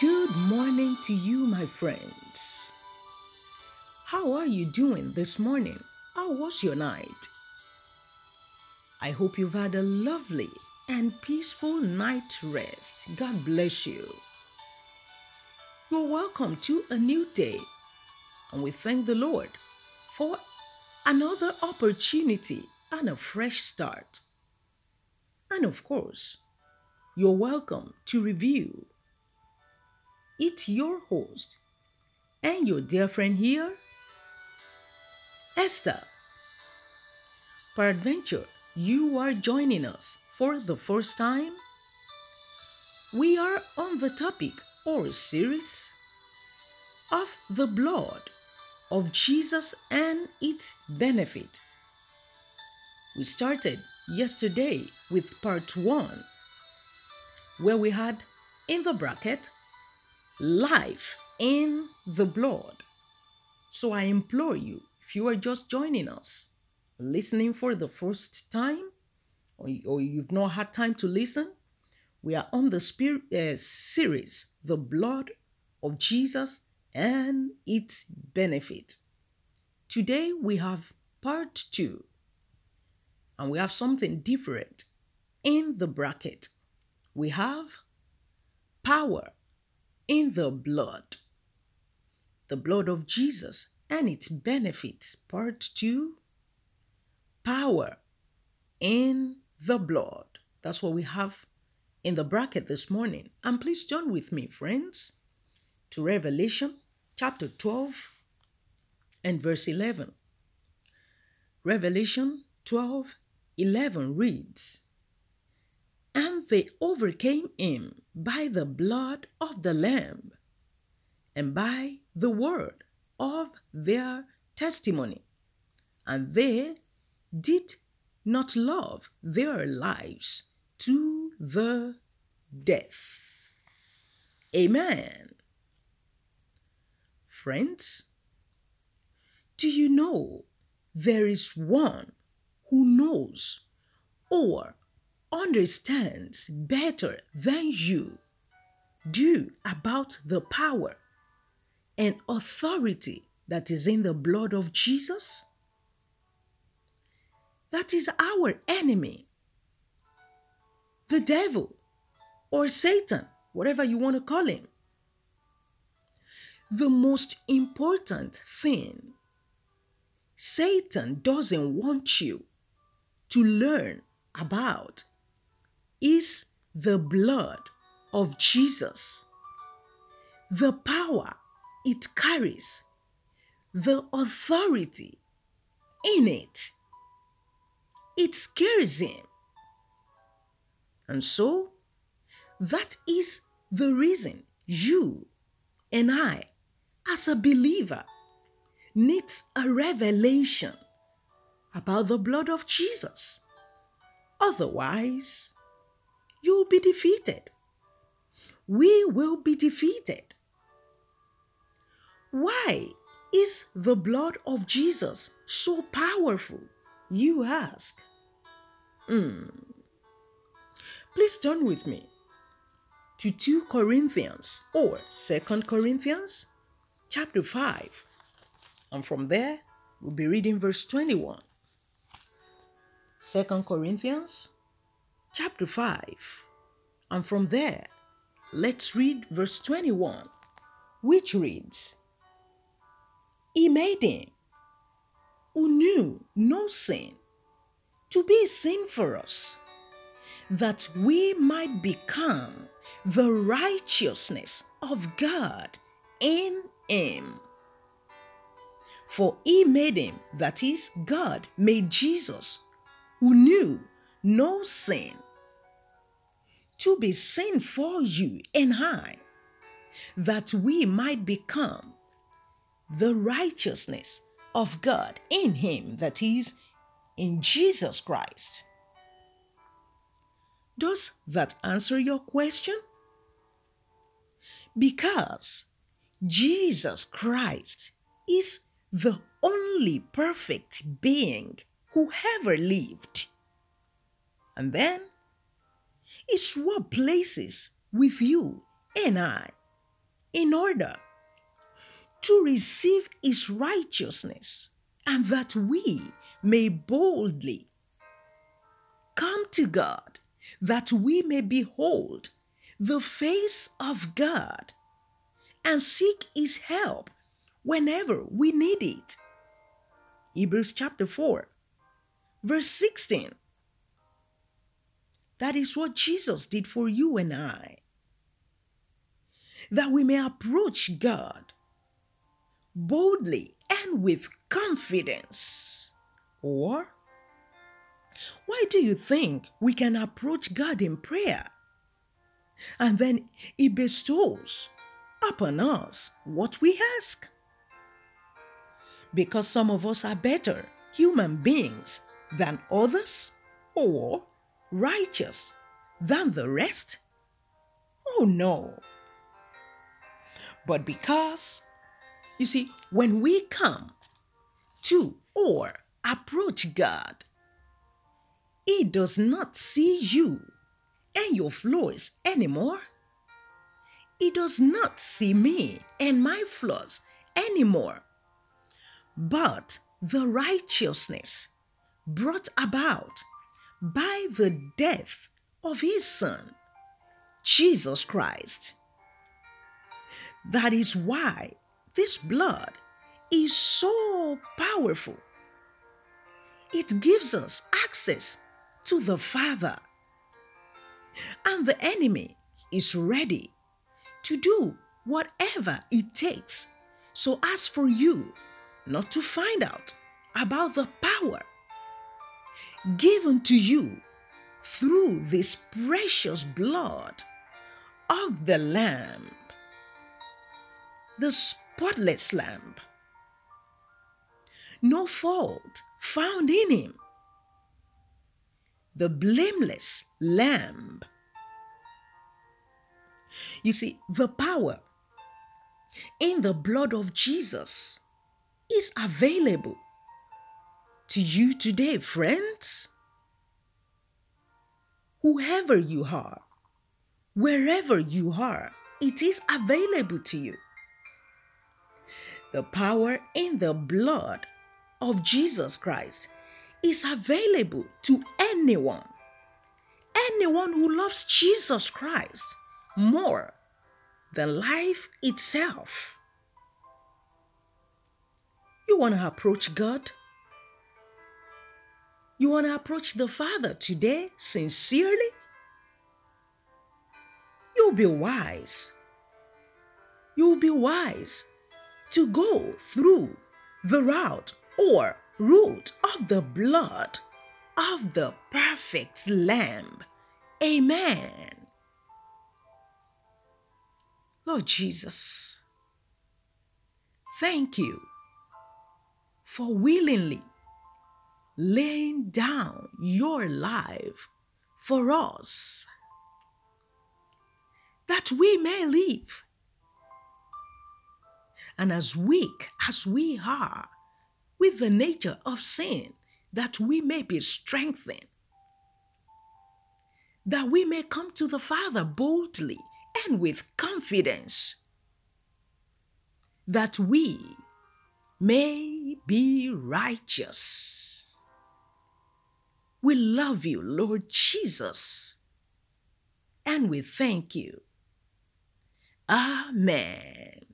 Good morning to you, my friends. How are you doing this morning? How was your night? I hope you've had a lovely and peaceful night rest. God bless you. You're welcome to a new day, and we thank the Lord for another opportunity and a fresh start. And of course, you're welcome to review. It's your host and your dear friend here, Esther. Peradventure, you are joining us for the first time. We are on the topic or series of the blood of Jesus and its benefit. We started yesterday with part one, where we had in the bracket life in the blood. So I implore you, if you are just joining us, listening for the first time, or, or you've not had time to listen, we are on the spirit uh, series, The Blood of Jesus and its benefit. Today we have part two, and we have something different in the bracket. We have power in the blood, the blood of Jesus and its benefits. Part two, power in the blood. That's what we have in the bracket this morning. And please join with me, friends, to Revelation chapter 12 and verse 11. Revelation 12 11 reads, And they overcame him by the blood of the Lamb and by the word of their testimony, and they did not love their lives to the death. Amen. Friends, do you know there is one who knows or understands better than you do about the power and authority that is in the blood of Jesus? That is our enemy, the devil or Satan, whatever you want to call him. The most important thing Satan doesn't want you to learn about is the blood of Jesus, the power it carries, the authority in it. It scares him. And so, that is the reason you and I, as a believer, needs a revelation about the blood of Jesus. Otherwise, you'll be defeated. We will be defeated. Why is the blood of Jesus so powerful? You ask. Hmm. Please turn with me to 2 Corinthians or 2 Corinthians chapter 5. And from there, we'll be reading verse 21. 2 Corinthians chapter 5. And from there, let's read verse 21, which reads He made him who knew no sin to be sin for us, that we might become the righteousness of God in him. For he made him, that is, God made Jesus, who knew no sin, to be sin for you and I, that we might become the righteousness of God in Him, that is, in Jesus Christ. Does that answer your question? Because Jesus Christ is the only perfect being who ever lived. And then he swapped places with you and I in order to receive his righteousness, and that we may boldly come to God, that we may behold the face of God and seek his help whenever we need it. Hebrews chapter 4, verse 16. That is what Jesus did for you and I. That we may approach God boldly and with confidence. Or, why do you think we can approach God in prayer? And then He bestows upon us what we ask. Because some of us are better human beings than others, or righteous than the rest? Oh no. But because, you see, when we come to or approach God, He does not see you and your flaws anymore. He does not see me and my flaws anymore, but the righteousness brought about by the death of his Son, Jesus Christ. That is why this blood is so powerful. It gives us access to the Father. And the enemy is ready to do whatever it takes so as for you not to find out about the power given to you through this precious blood of the Lamb, the spotless Lamb. No fault found in him, the blameless Lamb. You see, the power in the blood of Jesus is available to you today, friends. Whoever you are, wherever you are, it is available to you. The power in the blood of Jesus Christ is available to anyone. Anyone who loves Jesus Christ more than life itself. You want to approach God? You want to approach the Father today sincerely? You'll be wise. You'll be wise to go through the route or route of the blood of the perfect Lamb. Amen. Lord Jesus, thank you for willingly laying down your life for us that we may live. And as weak as we are with the nature of sin, that we may be strengthened, that we may come to the Father boldly and with confidence, that we may be righteous. We love you, Lord Jesus, and we thank you. Amen.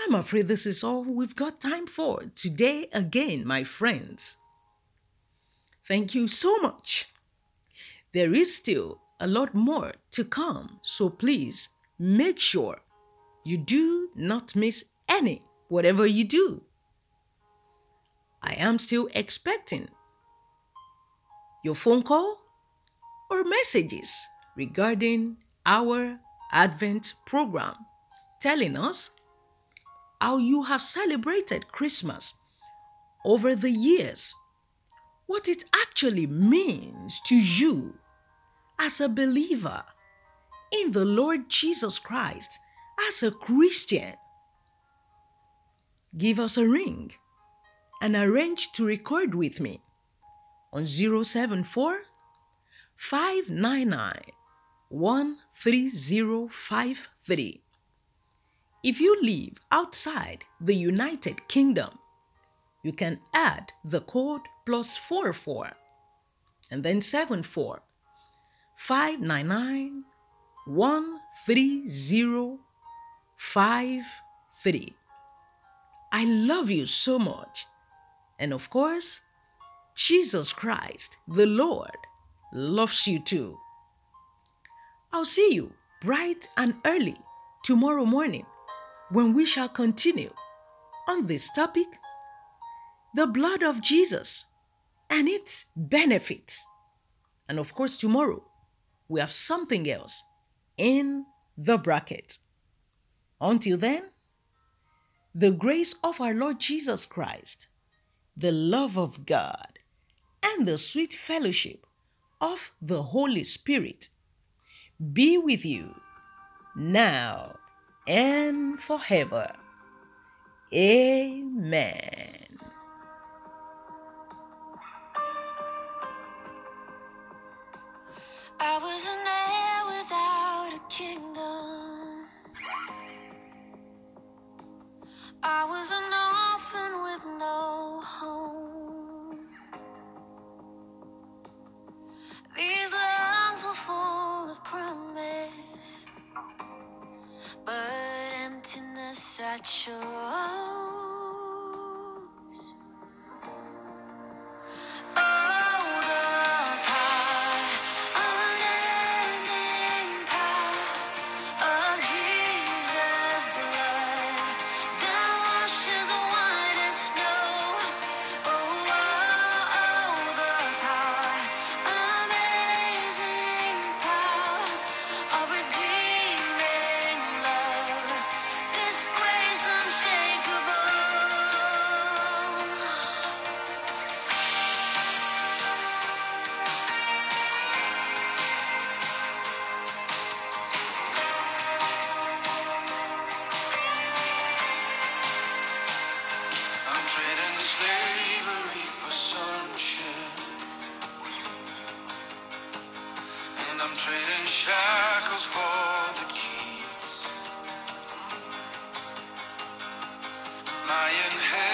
I'm afraid this is all we've got time for today again, my friends. Thank you so much. There is still a lot more to come, so please make sure you do not miss any, whatever you do. I am still expecting your phone call or messages regarding our Advent program, telling us how you have celebrated Christmas over the years, what it actually means to you as a believer in the Lord Jesus Christ, as a Christian. Give us a ring and arrange to record with me on 074 599 13053 If you live outside the United Kingdom, you can add the code plus 44 and then 74 599 13053. I love you so much. And of course, Jesus Christ, the Lord, loves you too. I'll see you bright and early tomorrow morning when we shall continue on this topic the blood of Jesus and its benefits. And of course, tomorrow we have something else in the bracket. Until then, the grace of our Lord Jesus Christ, the love of God, and the sweet fellowship of the Holy Spirit be with you now and forever. Amen. But emptiness I chose. Oh, shackles for the keys. My inheritance